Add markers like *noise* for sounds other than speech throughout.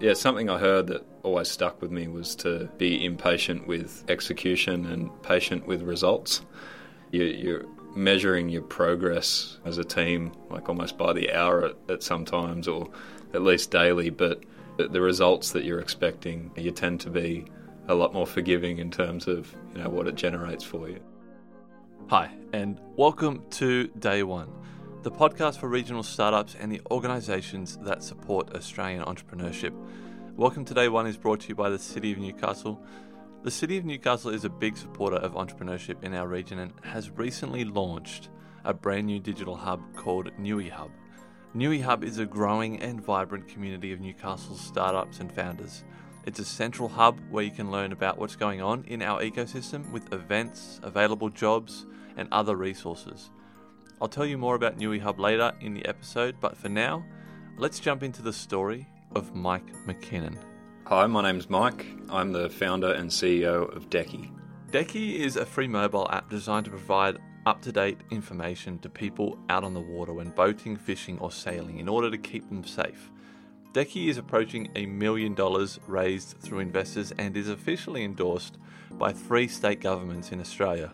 Yeah, something I heard that always stuck with me was to be impatient with execution and patient with results. You, you're measuring your progress as a team, like almost by the hour at, at sometimes, or at least daily. But the, the results that you're expecting, you tend to be a lot more forgiving in terms of you know what it generates for you. Hi, and welcome to Day One, the podcast for regional startups and the organisations that support Australian entrepreneurship. Welcome to Day One is brought to you by the City of Newcastle. The City of Newcastle is a big supporter of entrepreneurship in our region and has recently launched a brand new digital hub called Newihub. Newy Hub is a growing and vibrant community of Newcastle's startups and founders. It's a central hub where you can learn about what's going on in our ecosystem with events, available jobs, and other resources. I'll tell you more about Newihub later in the episode, but for now, let's jump into the story of Mike McKiernan. Hi, my name's Mike. I'm the founder and CEO of Deckee. Deckee is a free mobile app designed to provide up to date information to people out on the water when boating, fishing, or sailing in order to keep them safe. Deckee is approaching a million dollars raised through investors and is officially endorsed by three state governments in Australia.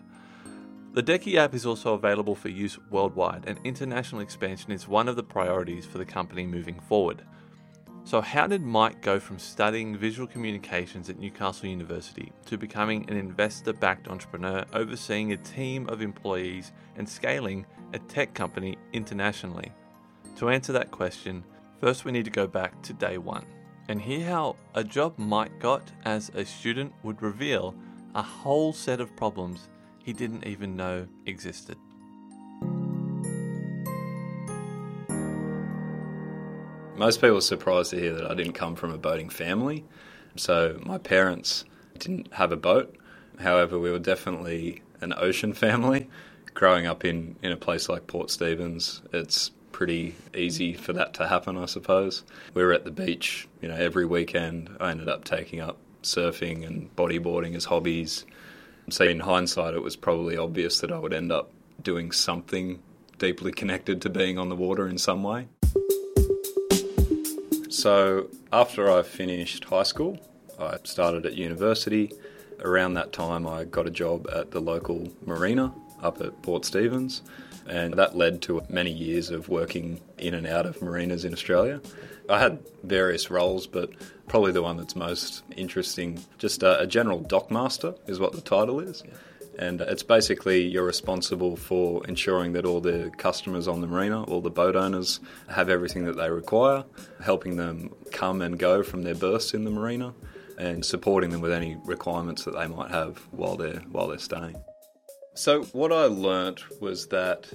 The Deckee app is also available for use worldwide, and international expansion is one of the priorities for the company moving forward. So, how did Mike go from studying visual communications at Newcastle University to becoming an investor backed entrepreneur, overseeing a team of employees and scaling a tech company internationally? To answer that question, first we need to go back to day one and hear how a job Mike got as a student would reveal a whole set of problems he didn't even know existed. Most people are surprised to hear that I didn't come from a boating family. So my parents didn't have a boat. However, we were definitely an ocean family. Growing up in, in a place like Port Stephens, it's pretty easy for that to happen, I suppose. We were at the beach, you know, every weekend. I ended up taking up surfing and bodyboarding as hobbies. So in hindsight, it was probably obvious that I would end up doing something deeply connected to being on the water in some way. So after I finished high school, I started at university. Around that time, I got a job at the local marina up at Port Stephens, and that led to many years of working in and out of marinas in Australia. I had various roles, but probably the one that's most interesting, just a, a general dockmaster is what the title is. Yeah and it's basically you're responsible for ensuring that all the customers on the marina, all the boat owners, have everything that they require, helping them come and go from their berths in the marina, and supporting them with any requirements that they might have while they're while they're staying. So what I learnt was that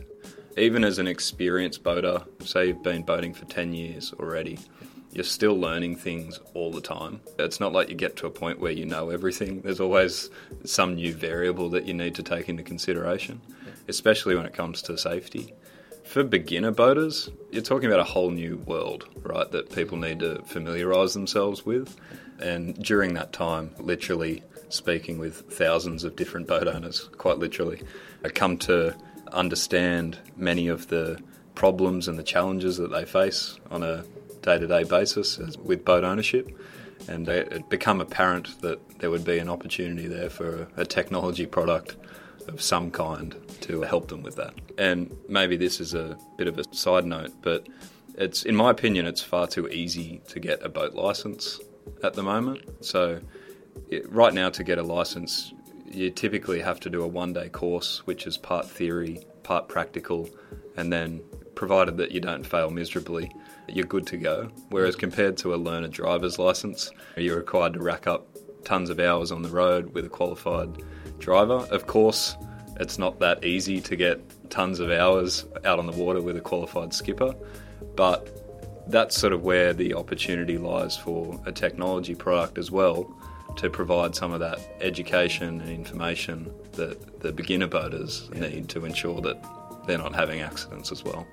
even as an experienced boater, say you've been boating for 10 years already, you're still learning things all the time. It's not like you get to a point where you know everything. There's always some new variable that you need to take into consideration, especially when it comes to safety. For beginner boaters, you're talking about a whole new world, right, that people need to familiarise themselves with. And during that time, literally speaking with thousands of different boat owners, quite literally, I come to understand many of the problems and the challenges that they face on a day to day basis with boat ownership. And it became apparent that there would be an opportunity there for a technology product of some kind to help them with that. And maybe this is a bit of a side note, but it's in my opinion, it's far too easy to get a boat license at the moment. So, right now, to get a license, you typically have to do a one day course, which is part theory, part practical, and then provided that you don't fail miserably, you're good to go. Whereas compared to a learner driver's license, you're required to rack up tons of hours on the road with a qualified driver. Of course, it's not that easy to get tons of hours out on the water with a qualified skipper, but that's sort of where the opportunity lies for a technology product as well to provide some of that education and information that the beginner boaters need to ensure that they're not having accidents as well.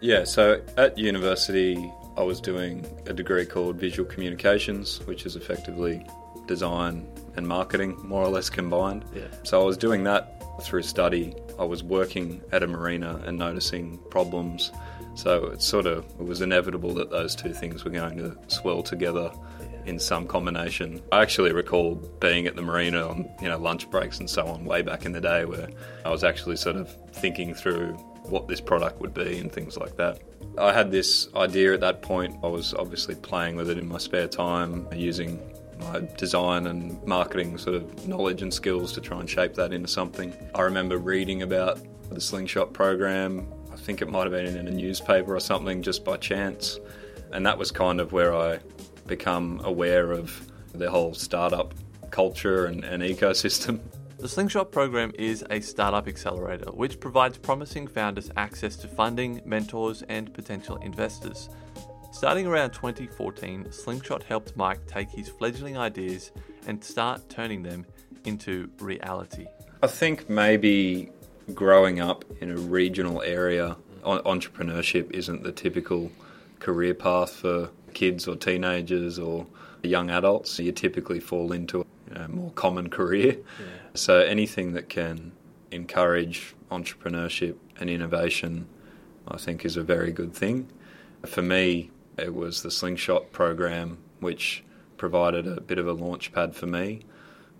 Yeah, so at university, I was doing a degree called Visual Communications, which is effectively design and marketing more or less combined. Yeah. So I was doing that through study I was working at a marina and noticing problems. So it sort of it was inevitable that those two things were going to swell together in some combination. I actually recall being at the marina on you know lunch breaks and so on way back in the day where I was actually sort of thinking through what this product would be and things like that. I had this idea at that point. I was obviously playing with it in my spare time, using my design and marketing sort of knowledge and skills to try and shape that into something. I remember reading about the Slingshot program. I think it might have been in a newspaper or something just by chance. And that was kind of where I become aware of the whole startup culture and, and ecosystem. The Slingshot program is a startup accelerator which provides promising founders access to funding, mentors, and potential investors. Starting around 2014, Slingshot helped Mike take his fledgling ideas and start turning them into reality. I think maybe growing up in a regional area, entrepreneurship isn't the typical career path for kids or teenagers or young adults. You typically fall into a more common career. Yeah. So anything that can encourage entrepreneurship and innovation, I think, is a very good thing. For me, it was the Slingshot program which provided a bit of a launch pad for me.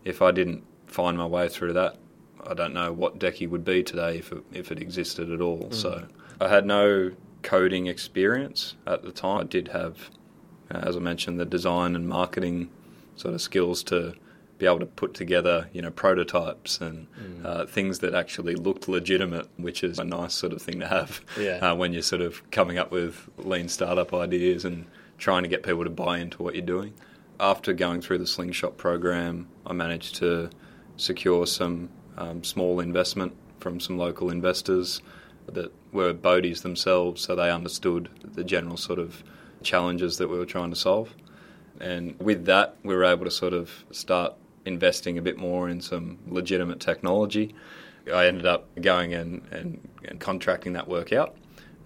If I didn't find my way through that, I don't know what Deckee would be today if it, if it existed at all. Mm. So I had no coding experience at the time. I did have, uh, as I mentioned, the design and marketing sort of skills to be able to put together, you know, prototypes and mm. uh, things that actually looked legitimate, which is a nice sort of thing to have yeah. uh, when you're sort of coming up with lean startup ideas and trying to get people to buy into what you're doing. After going through the Slingshot program, I managed to secure some um, small investment from some local investors that were boaties themselves, so they understood the general sort of challenges that we were trying to solve. And with that, we were able to sort of start investing a bit more in some legitimate technology. I ended up going and, and, and contracting that work out,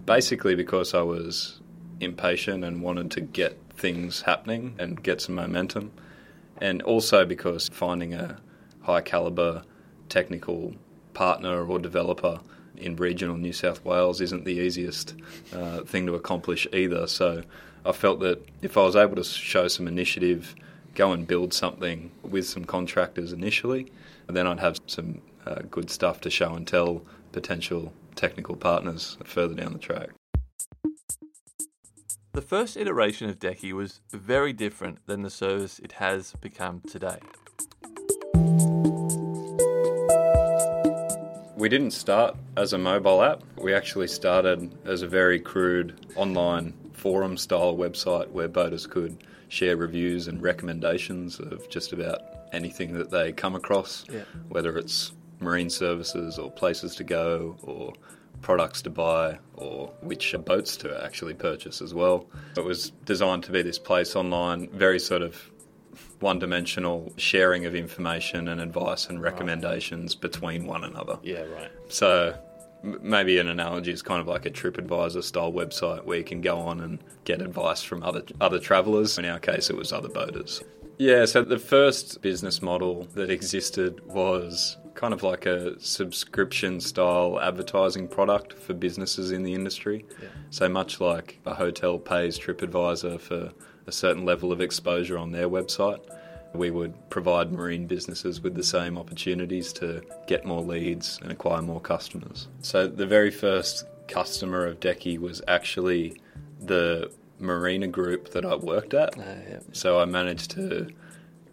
basically because I was impatient and wanted to get things happening and get some momentum, and also because finding a high caliber technical partner or developer in regional New South Wales isn't the easiest uh, thing to accomplish either. So I felt that if I was able to show some initiative go and build something with some contractors initially, then I'd have some uh, good stuff to show and tell potential technical partners further down the track. The first iteration of Deckee was very different than the service it has become today. We didn't start as a mobile app. We actually started as a very crude online forum style website where boaters could share reviews and recommendations of just about anything that they come across, yeah. whether it's marine services or places to go or products to buy or which boats to actually purchase as well. It was designed to be this place online, very sort of one dimensional sharing of information and advice and recommendations right. between one another. Yeah, right. So maybe an analogy is kind of like a TripAdvisor style website where you can go on and get advice from other other travelers. In our case, it was other boaters. Yeah, so the first business model that existed was kind of like a subscription style advertising product for businesses in the industry. Yeah. So much like a hotel pays TripAdvisor for a certain level of exposure on their website we would provide marine businesses with the same opportunities to get more leads and acquire more customers. So the very first customer of Deckee was actually the marina group that I worked at. Uh, yeah. So I managed to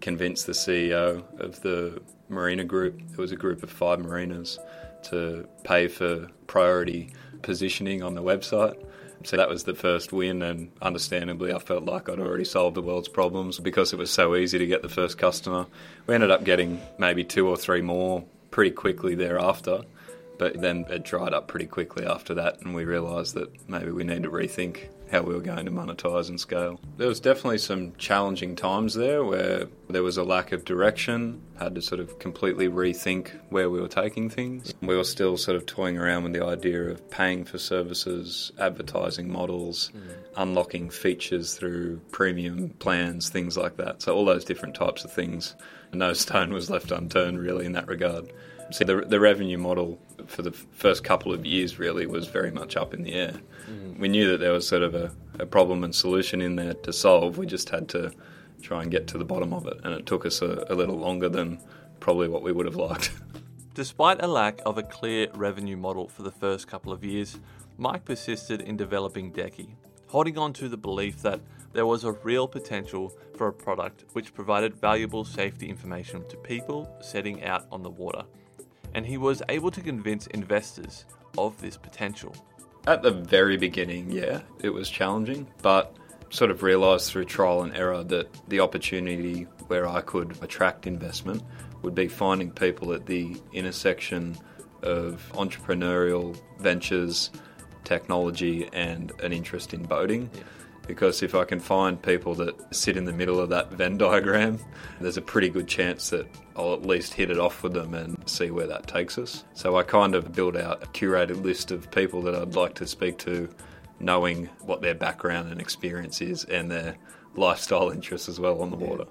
convince the CEO of the marina group, it was a group of five marinas, to pay for priority positioning on the website. So that was the first win, and understandably, I felt like I'd already solved the world's problems because it was so easy to get the first customer. We ended up getting maybe two or three more pretty quickly thereafter, but then it dried up pretty quickly after that, and we realised that maybe we need to rethink how we were going to monetize and scale. There was definitely some challenging times there where there was a lack of direction, had to sort of completely rethink where we were taking things. We were still sort of toying around with the idea of paying for services, advertising models, mm. unlocking features through premium plans, things like that. So all those different types of things. No stone was left unturned really in that regard. See, the, the revenue model for the first couple of years really was very much up in the air. Mm. We knew that there was sort of a, a, problem and solution in there to solve. We just had to try and get to the bottom of it, and it took us a, a little longer than probably what we would have liked. *laughs* Despite a lack of a clear revenue model for the first couple of years, Mike persisted in developing Deckee, holding on to the belief that there was a real potential for a product which provided valuable safety information to people setting out on the water. And he was able to convince investors of this potential. At the very beginning, yeah, it was challenging, but sort of realised through trial and error that the opportunity where I could attract investment would be finding people at the intersection of entrepreneurial ventures, technology, and an interest in boating. Yeah. Because if I can find people that sit in the middle of that Venn diagram, there's a pretty good chance that I'll at least hit it off with them and see where that takes us. So I kind of build out a curated list of people that I'd like to speak to, knowing what their background and experience is and their lifestyle *laughs* interests as well on the water.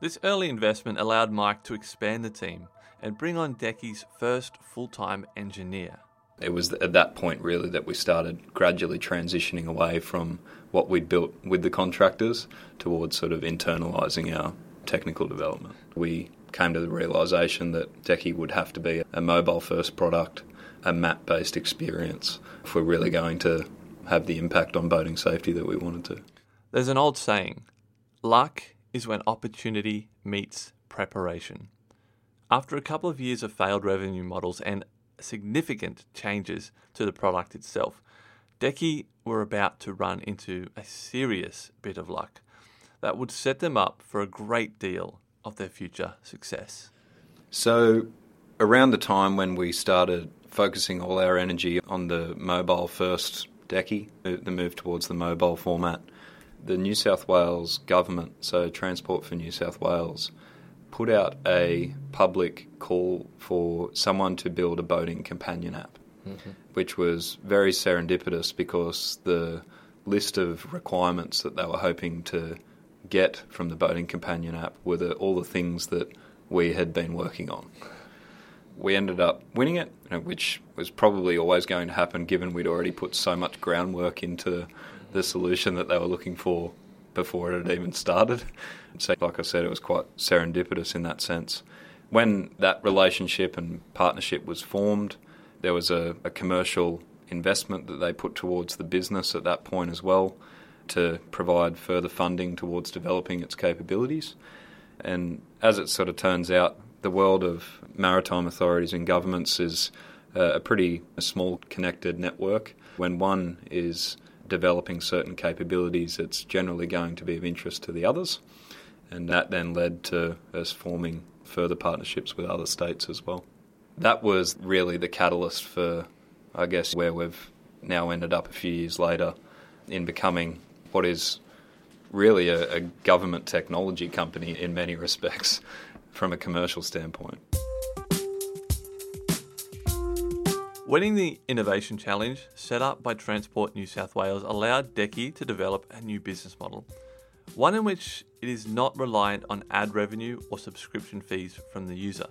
This early investment allowed Mike to expand the team and bring on Deckee's first full time engineer. It was at that point really that we started gradually transitioning away from what we'd built with the contractors towards sort of internalising our technical development. We came to the realisation that Deckee would have to be a mobile first product, a map based experience if we're really going to have the impact on boating safety that we wanted to. There's an old saying luck is when opportunity meets preparation. After a couple of years of failed revenue models and significant changes to the product itself, Deckee were about to run into a serious bit of luck that would set them up for a great deal of their future success. So, around the time when we started focusing all our energy on the mobile first Deckee, the move towards the mobile format, the New South Wales government, so Transport for New South Wales, put out a public call for someone to build a boating companion app, mm-hmm. which was very serendipitous because the list of requirements that they were hoping to get from the boating companion app were the, all the things that we had been working on. We ended up winning it, which was probably always going to happen given we'd already put so much groundwork into the solution that they were looking for before it had even started. So, like I said, it was quite serendipitous in that sense. When that relationship and partnership was formed, there was a, a commercial investment that they put towards the business at that point as well to provide further funding towards developing its capabilities. And as it sort of turns out, the world of maritime authorities and governments is uh, a pretty small connected network. When one is developing certain capabilities, it's generally going to be of interest to the others. And that then led to us forming further partnerships with other states as well. That was really the catalyst for, I guess, where we've now ended up a few years later in becoming what is really a, a government technology company in many *laughs* respects from a commercial standpoint. Winning the Innovation Challenge set up by Transport New South Wales allowed Deckee to develop a new business model, one in which it is not reliant on ad revenue or subscription fees from the user.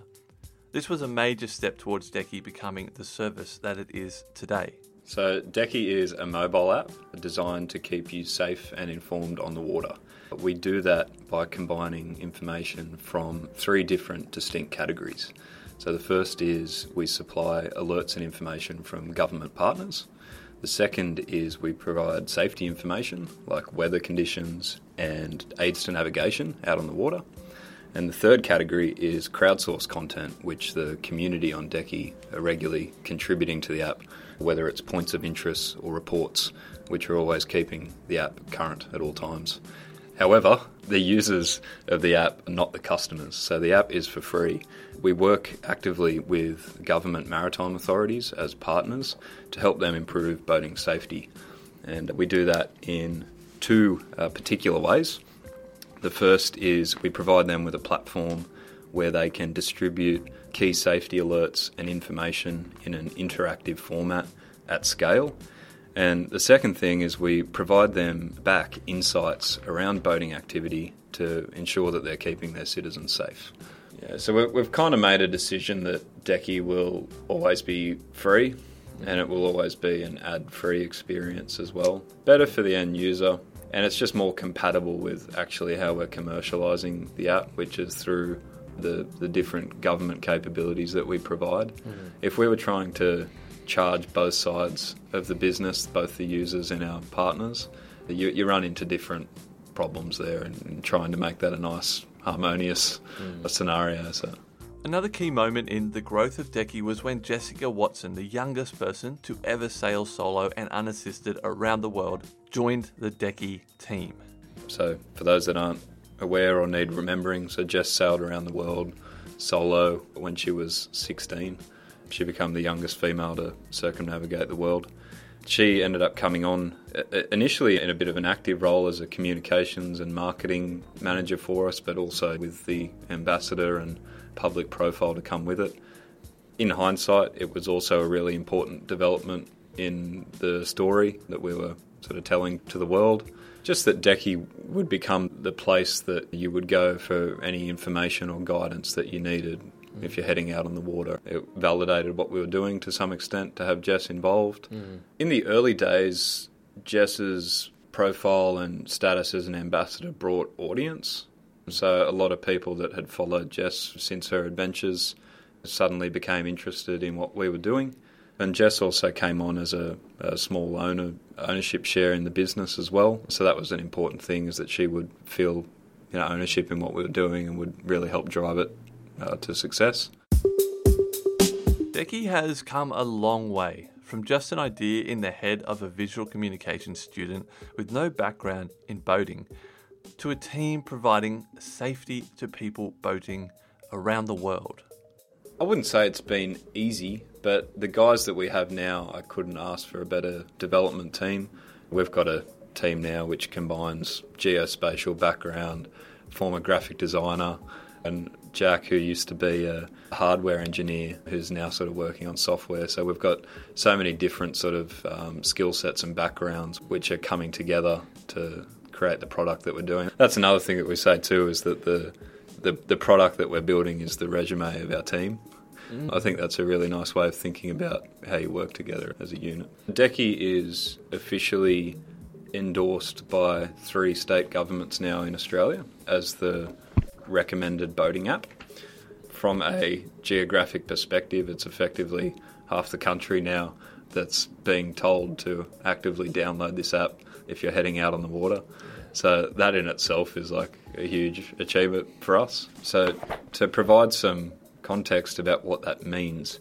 This was a major step towards Deckee becoming the service that it is today. So, Deckee is a mobile app designed to keep you safe and informed on the water. We do that by combining information from three different distinct categories. So the first is we supply alerts and information from government partners. The second is we provide safety information like weather conditions and aids to navigation out on the water. And the third category is crowdsourced content, which the community on Deckee are regularly contributing to the app, whether it's points of interest or reports, which are always keeping the app current at all times. However, the users of the app are not the customers, so the app is for free. We work actively with government maritime authorities as partners to help them improve boating safety. And we do that in two uh, particular ways. The first is we provide them with a platform where they can distribute key safety alerts and information in an interactive format at scale and the second thing is we provide them back insights around boating activity to ensure that they're keeping their citizens safe. Yeah, so we- we've kind of made a decision that Deckee will always be free and it will always be an ad free experience as well. Better for the end user, and it's just more compatible with actually how we're commercializing the app, which is through the, the different government capabilities that we provide. Mm-hmm. If we were trying to charge both sides of the business, both the users and our partners, you, you run into different problems there and, and trying to make that a nice, harmonious hmm. scenario. So. Another key moment in the growth of Deckee was when Jessica Watson, the youngest person to ever sail solo and unassisted around the world, joined the Deckee team. So, for those that aren't aware or need remembering, so Jess sailed around the world solo when she was 16. She became the youngest female to circumnavigate the world. She ended up coming on uh, initially in a bit of an active role as a communications and marketing manager for us, but also with the ambassador and public profile to come with it. In hindsight, it was also a really important development in the story that we were sort of telling to the world. Just that Deckee would become the place that you would go for any information or guidance that you needed if you're heading out on the water. It validated what we were doing to some extent to have Jess involved. Mm. In the early days, Jess's profile and status as an ambassador brought audience. Mm. So a lot of people that had followed Jess since her adventures suddenly became interested in what we were doing. And Jess also came on as a, a small owner, ownership share in the business as well. So that was an important thing, is that she would feel you know, ownership in what we were doing and would really help drive it uh, to success. Deckee has come a long way from just an idea in the head of a visual communications student with no background in boating to a team providing safety to people boating around the world. I wouldn't say it's been easy, but the guys that we have now, I couldn't ask for a better development team. We've got a team now which combines geospatial background, former graphic designer, and Jack, who used to be a hardware engineer, who's now sort of working on software. So we've got so many different sort of um, skill sets and backgrounds which are coming together to create the product that we're doing. That's another thing that we say too is that the the, the product that we're building is the resume of our team. I think that's a really nice way of thinking about how you work together as a unit. Deckee is officially endorsed by three state governments now in Australia as the recommended boating app. From a geographic perspective, it's effectively half the country now that's being told to actively download this app if you're heading out on the water. So that in itself is like a huge achievement for us. So to provide some context about what that means,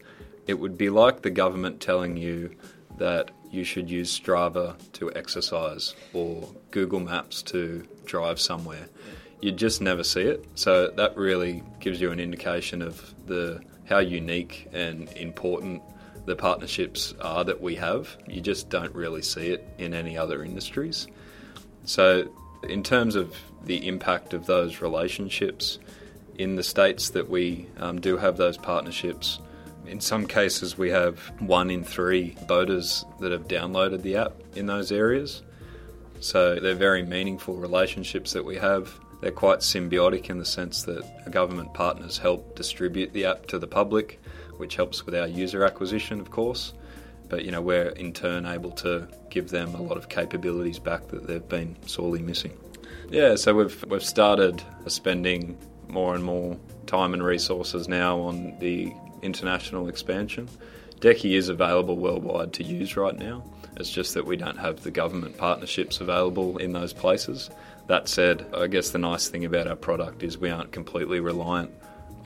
it would be like the government telling you that you should use Strava to exercise or Google Maps to drive somewhere. You just never see it. So that really gives you an indication of the how unique and important the partnerships are that we have. You just don't really see it in any other industries. So, in terms of the impact of those relationships in the states that we um, do have those partnerships, in some cases we have one in three boaters that have downloaded the app in those areas. So, they're very meaningful relationships that we have. They're quite symbiotic in the sense that government partners help distribute the app to the public, which helps with our user acquisition, of course. But you know, we're in turn able to give them a lot of capabilities back that they've been sorely missing. Yeah, so we've we've started spending more and more time and resources now on the international expansion. Deckee is available worldwide to use right now. It's just that we don't have the government partnerships available in those places. That said, I guess the nice thing about our product is we aren't completely reliant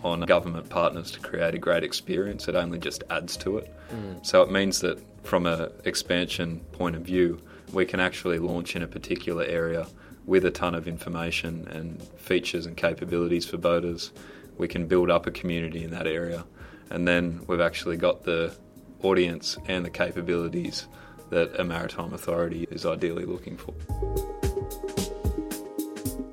on government partners to create a great experience. It only just adds to it. Mm. So it means that from an expansion point of view, we can actually launch in a particular area with a ton of information and features and capabilities for boaters. We can build up a community in that area, and then we've actually got the audience and the capabilities that a maritime authority is ideally looking for.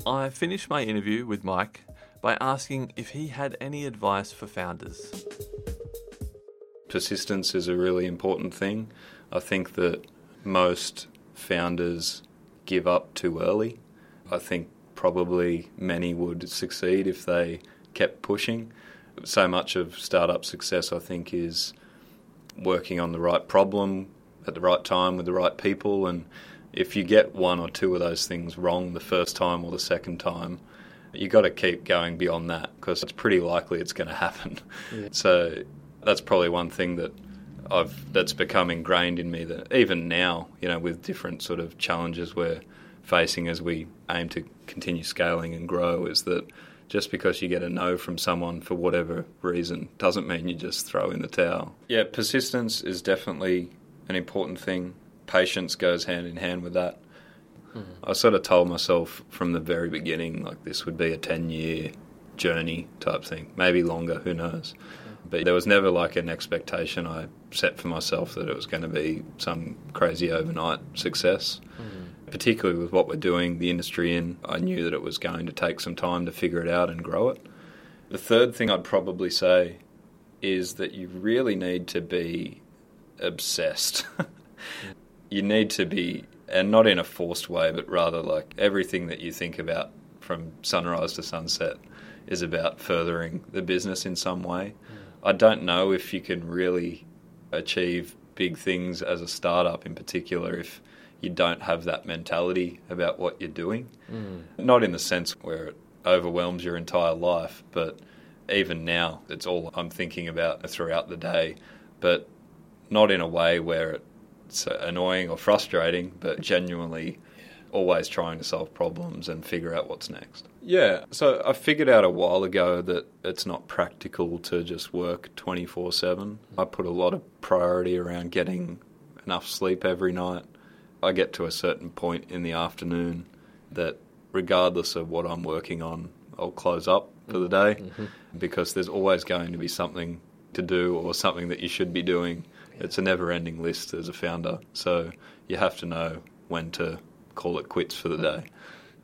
I finished my interview with Mike by asking if he had any advice for founders. persistence is a really important thing. I think that most founders give up too early. I think probably many would succeed if they kept pushing. So much of startup success, I think, is working on the right problem at the right time with the right people. And if you get one or two of those things wrong the first time or the second time, you got to keep going beyond that because it's pretty likely it's going *laughs* to happen. Yeah. So that's probably one thing that I've that's become ingrained in me that even now, you know, with different sort of challenges we're facing as we aim to continue scaling and grow, is that just because you get a no from someone for whatever reason doesn't mean you just throw in the towel. Yeah, persistence is definitely an important thing. Patience goes hand in hand with that. Mm-hmm. I sort of told myself from the very beginning, like this would be a 10 year journey type thing, maybe longer, who knows. But there was never like an expectation I set for myself that it was going to be some crazy overnight success. Mm-hmm. Particularly with what we're doing, the industry in, I knew that it was going to take some time to figure it out and grow it. The third thing I'd probably say is that you really need to be obsessed. *laughs* you need to be, and not in a forced way, but rather like everything that you think about from sunrise to sunset is about furthering the business in some way. Mm. I don't know if you can really achieve big things as a startup in particular if you don't have that mentality about what you're doing. Mm. Not in the sense where it overwhelms your entire life, but even now, it's all I'm thinking about throughout the day. But not in a way where it's annoying or frustrating, but genuinely always trying to solve problems and figure out what's next. Yeah, so I figured out a while ago that it's not practical to just work 24 7. I put a lot of priority around getting enough sleep every night. I get to a certain point in the afternoon that, regardless of what I'm working on, I'll close up for the day mm-hmm. because there's always going to be something to do or something that you should be doing. It's a never ending list as a founder, so you have to know when to call it quits for the day.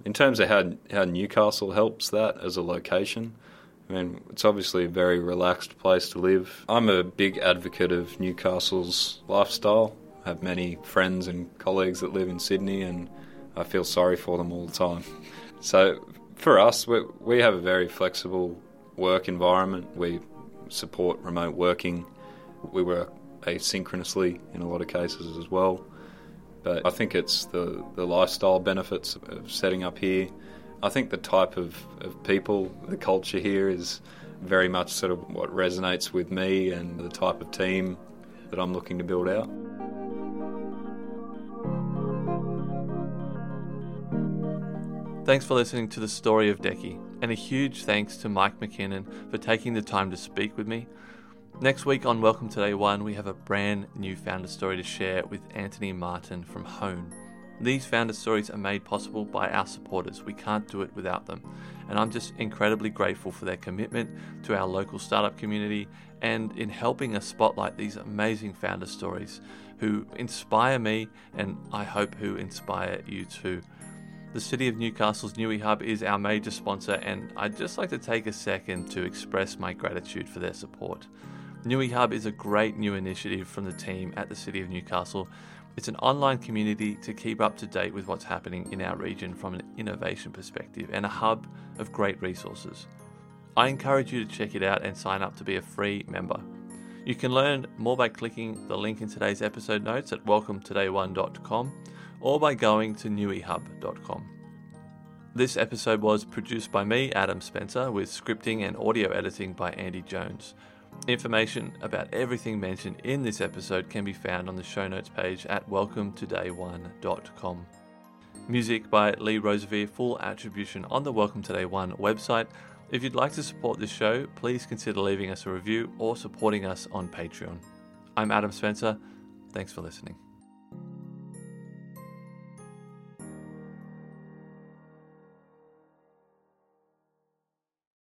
In terms of how how Newcastle helps that as a location, I mean, it's obviously a very relaxed place to live. I'm a big advocate of Newcastle's lifestyle. I have many friends and colleagues that live in Sydney, and I feel sorry for them all the time. *laughs* So for us, we, we have a very flexible work environment. We support remote working. We work asynchronously in a lot of cases as well. But I think it's the, the lifestyle benefits of setting up here. I think the type of, of people, the culture here is very much sort of what resonates with me and the type of team that I'm looking to build out. Thanks for listening to the story of Deckee, and a huge thanks to Mike McKiernan for taking the time to speak with me. Next week on Welcome to Day One, we have a brand new founder story to share with Anthony Martin from Hone. These founder stories are made possible by our supporters. We can't do it without them. And I'm just incredibly grateful for their commitment to our local startup community and in helping us spotlight these amazing founder stories who inspire me and I hope who inspire you too. The City of Newcastle's Newihub is our major sponsor, and I'd just like to take a second to express my gratitude for their support. Newihub is a great new initiative from the team at the City of Newcastle. It's an online community to keep up to date with what's happening in our region from an innovation perspective and a hub of great resources. I encourage you to check it out and sign up to be a free member. You can learn more by clicking the link in today's episode notes at welcometodayone.com or by going to newihub.com. This episode was produced by me, Adam Spencer, with scripting and audio editing by Andy Jones. Information about everything mentioned in this episode can be found on the show notes page at welcometodayone.com. Music by Lee Rosevere, full attribution on the Welcome to Day One website. If you'd like to support this show, please consider leaving us a review or supporting us on Patreon. I'm Adam Spencer. Thanks for listening.